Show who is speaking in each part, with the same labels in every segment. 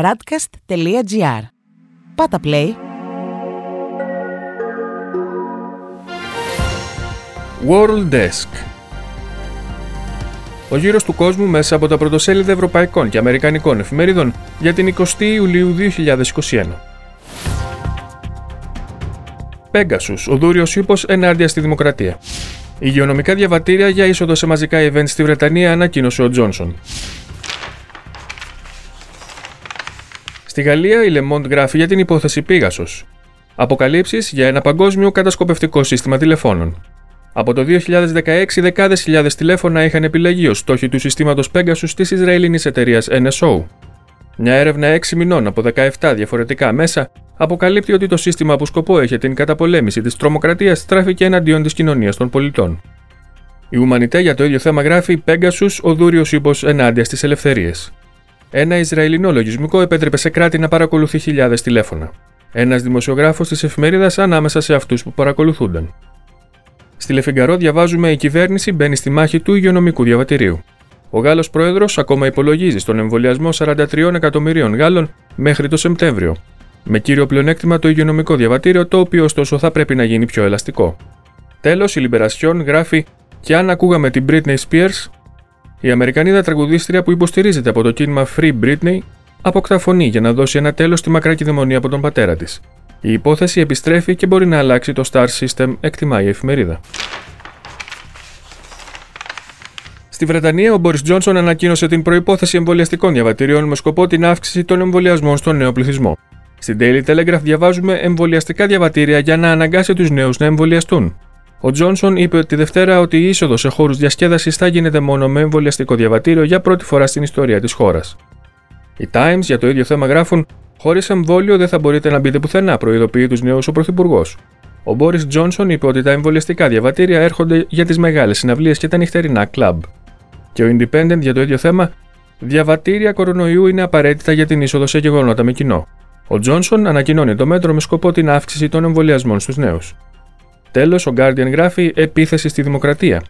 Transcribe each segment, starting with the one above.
Speaker 1: radcast.gr. Πάτα play.
Speaker 2: World Desk Ο γύρος του κόσμου μέσα από τα πρωτοσέλιδα ευρωπαϊκών και αμερικανικών εφημερίδων για την 20η Ιουλίου 2021. Πέγκασους, ο δούριος ύπος ενάντια στη δημοκρατία. Υγειονομικά διαβατήρια για είσοδο σε μαζικά events στη Βρετανία ανακοίνωσε ο Τζόνσον. Στη Γαλλία, η Le Monde γράφει για την υπόθεση Πίγασος. Αποκαλύψεις για ένα παγκόσμιο κατασκοπευτικό σύστημα τηλεφώνων. Από το 2016, δεκάδες χιλιάδες τηλέφωνα είχαν επιλεγεί ως στόχοι του συστήματος Pegasus της Ισραηλινής εταιρείας NSO. Μια έρευνα 6 μηνών από 17 διαφορετικά μέσα αποκαλύπτει ότι το σύστημα που σκοπό έχει την καταπολέμηση της τρομοκρατίας στράφηκε εναντίον της κοινωνίας των πολιτών. Η Ουμανιτέ για το ίδιο θέμα γράφει Pegasus, ο δούριος ύπος ενάντια στις ελευθερίες. Ένα Ισραηλινό λογισμικό επέτρεπε σε κράτη να παρακολουθεί χιλιάδες τηλέφωνα. Ένας δημοσιογράφος της εφημερίδας ανάμεσα σε αυτούς που παρακολουθούνταν. Στη Λεφιγκαρό διαβάζουμε η κυβέρνηση μπαίνει στη μάχη του υγειονομικού διαβατηρίου. Ο Γάλλος Πρόεδρος ακόμα υπολογίζει στον εμβολιασμό 43 εκατομμυρίων Γάλλων μέχρι το Σεπτέμβριο, με κύριο πλεονέκτημα το υγειονομικό διαβατήριο, το οποίο ωστόσο θα πρέπει να γίνει πιο ελαστικό. Τέλος, η Libération γράφει: Και αν ακούγαμε την Britney Spears, η Αμερικανίδα τραγουδίστρια που υποστηρίζεται από το κίνημα Free Britney αποκτά φωνή για να δώσει ένα τέλος στη μακρά κυδαιμονία από τον πατέρα της. Η υπόθεση επιστρέφει και μπορεί να αλλάξει το Star System, εκτιμάει η εφημερίδα. Στη Βρετανία, ο Μπόρις Τζόνσον ανακοίνωσε την προπόθεση εμβολιαστικών διαβατηρίων με σκοπό την αύξηση των εμβολιασμών στον νέο πληθυσμό. Στην Daily Telegraph διαβάζουμε εμβολιαστικά διαβατήρια για να αναγκάσει τους νέους να εμβολιαστούν. Ο Τζόνσον είπε τη Δευτέρα ότι η είσοδος σε χώρους διασκέδασης θα γίνεται μόνο με εμβολιαστικό διαβατήριο για πρώτη φορά στην ιστορία της χώρας. Οι Times για το ίδιο θέμα γράφουν: Χωρίς εμβόλιο δεν θα μπορείτε να μπείτε πουθενά, προειδοποιεί τους νέους ο Πρωθυπουργός. Ο Μπόρις Τζόνσον είπε ότι τα εμβολιαστικά διαβατήρια έρχονται για τις μεγάλες συναυλίες και τα νυχτερινά κλαμπ. Και ο Independent για το ίδιο θέμα: Διαβατήρια κορονοϊού είναι απαραίτητα για την είσοδο σε γεγονότα με κοινό. Ο Τζόνσον ανακοινώνει το μέτρο με σκοπό την αύξηση των εμβολιασμών στους νέους. Τέλος, ο Guardian γράφει επίθεση στη δημοκρατία.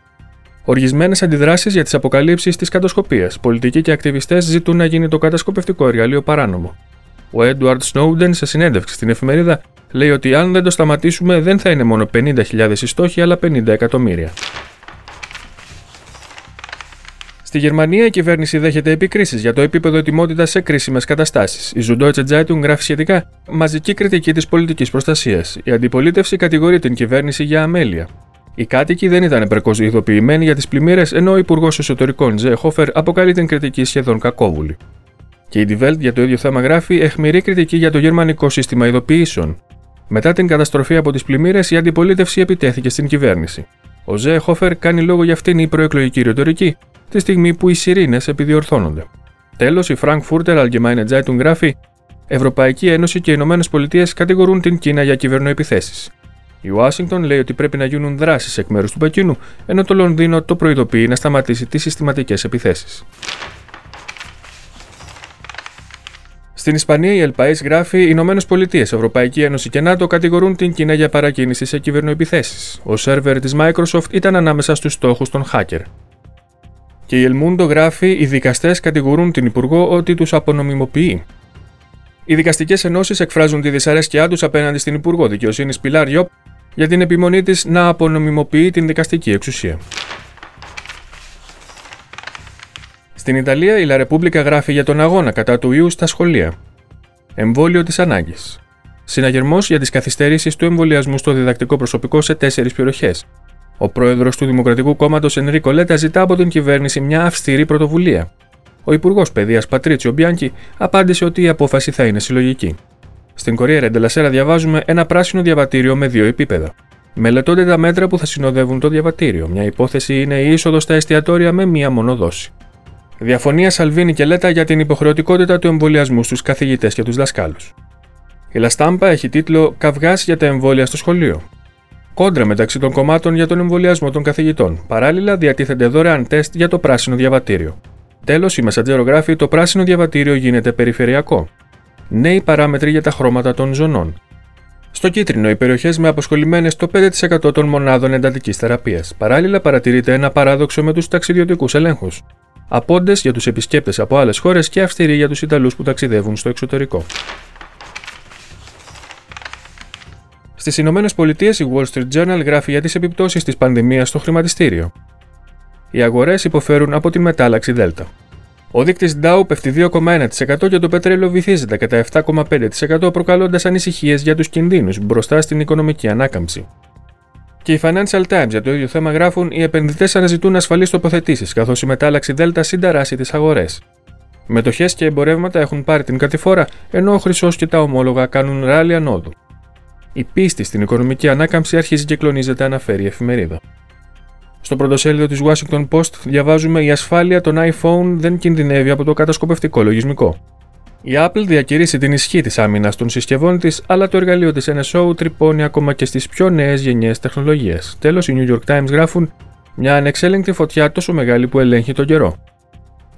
Speaker 2: Οργισμένες αντιδράσεις για τις αποκαλύψεις της κατοσκοπία. Πολιτικοί και ακτιβιστές ζητούν να γίνει το κατασκοπευτικό εργαλείο παράνομο. Ο Edward Snowden, σε συνέντευξη στην εφημερίδα, λέει ότι αν δεν το σταματήσουμε δεν θα είναι μόνο 50.000 οι αλλά 50 εκατομμύρια. Στη Γερμανία η κυβέρνηση δέχεται επικρίσεις για το επίπεδο ετοιμότητας σε κρίσιμες καταστάσεις. Η Süddeutsche Zeitung γράφει σχετικά μαζική κριτική της πολιτικής προστασίας. Η αντιπολίτευση κατηγορεί την κυβέρνηση για αμέλεια. Οι κάτοικοι δεν ήταν επαρκώς ειδοποιημένοι για τις πλημμύρες, ενώ ο Υπουργός Εσωτερικών Τζε Χόφερ αποκαλεί την κριτική σχεδόν κακόβουλη. Και η Die Welt για το ίδιο θέμα γράφει εχμηρή κριτική για το γερμανικό σύστημα ειδοποιήσεων. Μετά την καταστροφή από τις πλημμύρες, η αντιπολίτευση επιτέθηκε στην κυβέρνηση. Ο Ζε Χόφερ κάνει λόγο για αυτήν η προεκλογική ρητορική, τη στιγμή που οι σιρήνες επιδιορθώνονται. Τέλος, η Frankfurter Allgemeine Zeitung γράφει: Ευρωπαϊκή Ένωση και οι Ηνωμένες Πολιτείες κατηγορούν την Κίνα για κυβερνοεπιθέσεις. Η Ουάσιγκτον λέει ότι πρέπει να γίνουν δράσεις εκ μέρους του Πεκίνου, ενώ το Λονδίνο το προειδοποιεί να σταματήσει τις συστηματικές επιθέσεις. Στην Ισπανία, η Ελπαή γράφει: Οι Ηνωμένες Πολιτείες, Ευρωπαϊκή Ένωση και ΝΑΤΟ κατηγορούν την Κίνα για παρακίνηση σε κυβερνοεπιθέσεις. Ο σερβερ της Microsoft ήταν ανάμεσα στους στόχους των hacker. Και η Ελμούντο γράφει: Οι δικαστές κατηγορούν την Υπουργό ότι τους απονομιμοποιεί. Οι δικαστικές ενώσεις εκφράζουν τη δυσαρέσκειά τους απέναντι στην Υπουργό Δικαιοσύνης Πιλάρ Ιόπ για την επιμονή της να απονομιμοποιεί την δικαστική εξουσία. Στην Ιταλία, η Λαρεπούμπλικα γράφει για τον αγώνα κατά του ιού στα σχολεία. Εμβόλιο της ανάγκης. Συναγερμός για τις καθυστερήσεις του εμβολιασμού στο διδακτικό προσωπικό σε τέσσερις περιοχές, ο πρόεδρος του Δημοκρατικού Κόμματος Ενρίκο Λέτα ζητά από την κυβέρνηση μια αυστηρή πρωτοβουλία. Ο Υπουργός Παιδείας Πατρίτσιο Μπιάνκι απάντησε ότι η απόφαση θα είναι συλλογική. Στην Κορία Ρεντελασέρα διαβάζουμε ένα πράσινο διαβατήριο με δύο επίπεδα. Μελετώνται τα μέτρα που θα συνοδεύουν το διαβατήριο. Μια υπόθεση είναι η είσοδο στα εστιατόρια με μία μόνο δόση. Διαφωνία Σαλβίνη και Λέτα για την υποχρεωτικότητα του εμβολιασμού στους καθηγητές και τους δασκάλους. Η Λαστάμπα έχει τίτλο Καυγάς για τα εμβόλια στο σχολείο κόντρα μεταξύ των κομμάτων για τον εμβολιασμό των καθηγητών. Παράλληλα, διατίθενται δωρεάν τεστ για το πράσινο διαβατήριο. Τέλος, η Μεσαντζέρο γράφει: Το πράσινο διαβατήριο γίνεται περιφερειακό. Νέοι παράμετροι για τα χρώματα των ζωνών. Στο κίτρινο, οι περιοχές με αποσχολημένες το 5% των μονάδων εντατικής θεραπείας. Παράλληλα, παρατηρείται ένα παράδοξο με τους ταξιδιωτικούς ελέγχους. απόντες για τους επισκέπτες από άλλες χώρες και αυστηροί για τους Ιταλούς που ταξιδεύουν στο εξωτερικό. Στις Ηνωμένες Πολιτείες, η Wall Street Journal γράφει για τις επιπτώσεις της πανδημίας στο χρηματιστήριο. Οι αγορές υποφέρουν από τη μετάλλαξη Δέλτα. Ο δείκτης Dow πέφτει 2,1% και το πετρέλαιο βυθίζεται κατά 7,5% προκαλώντας ανησυχίες για τους κινδύνους μπροστά στην οικονομική ανάκαμψη. Και οι Financial Times για το ίδιο θέμα γράφουν: Οι επενδυτές αναζητούν ασφαλείς τοποθετήσεις, καθώς η μετάλλαξη Δέλτα συνταράσει τις αγορές. Μετοχές και εμπορεύματα έχουν πάρει την κατηφόρα, ενώ ο χρυσός και τα ομόλογα κάνουν ράλι ανόδου. Η πίστη στην οικονομική ανάκαμψη αρχίζει και κλονίζεται, αναφέρει η εφημερίδα. Στο πρωτοσέλιδο της Washington Post διαβάζουμε: Η ασφάλεια των iPhone δεν κινδυνεύει από το κατασκοπευτικό λογισμικό. Η Apple διακηρύσει την ισχύ της άμυνας των συσκευών της, αλλά το εργαλείο της NSO τρυπώνει ακόμα και στις πιο νέες γενιές τεχνολογίες. Τέλος, οι New York Times γράφουν: Μια ανεξέλεγκτη φωτιά τόσο μεγάλη που ελέγχει τον καιρό.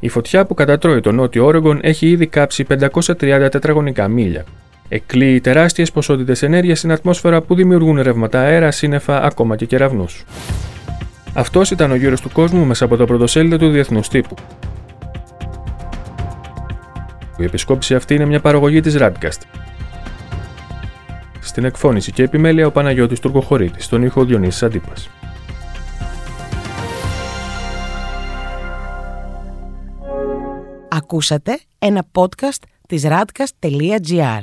Speaker 2: Η φωτιά που κατατρώει το νότιο Όρεγκον έχει ήδη κάψει 530 τετραγωνικά μίλια. Εκλείει τεράστιες ποσότητες ενέργειας στην ατμόσφαιρα που δημιουργούν ρεύματα αέρα, σύννεφα, ακόμα και κεραυνούς. Αυτός ήταν ο γύρος του κόσμου μέσα από το πρωτοσέλιδο του Διεθνούς Τύπου. Η επισκόπηση αυτή είναι μια παραγωγή της Radcast. Στην εκφώνηση και επιμέλεια ο Παναγιώτης Τουρκοχωρήτης, στον ήχο Διονύσης Αντίπας.
Speaker 1: Ακούσατε ένα podcast της radcast.gr.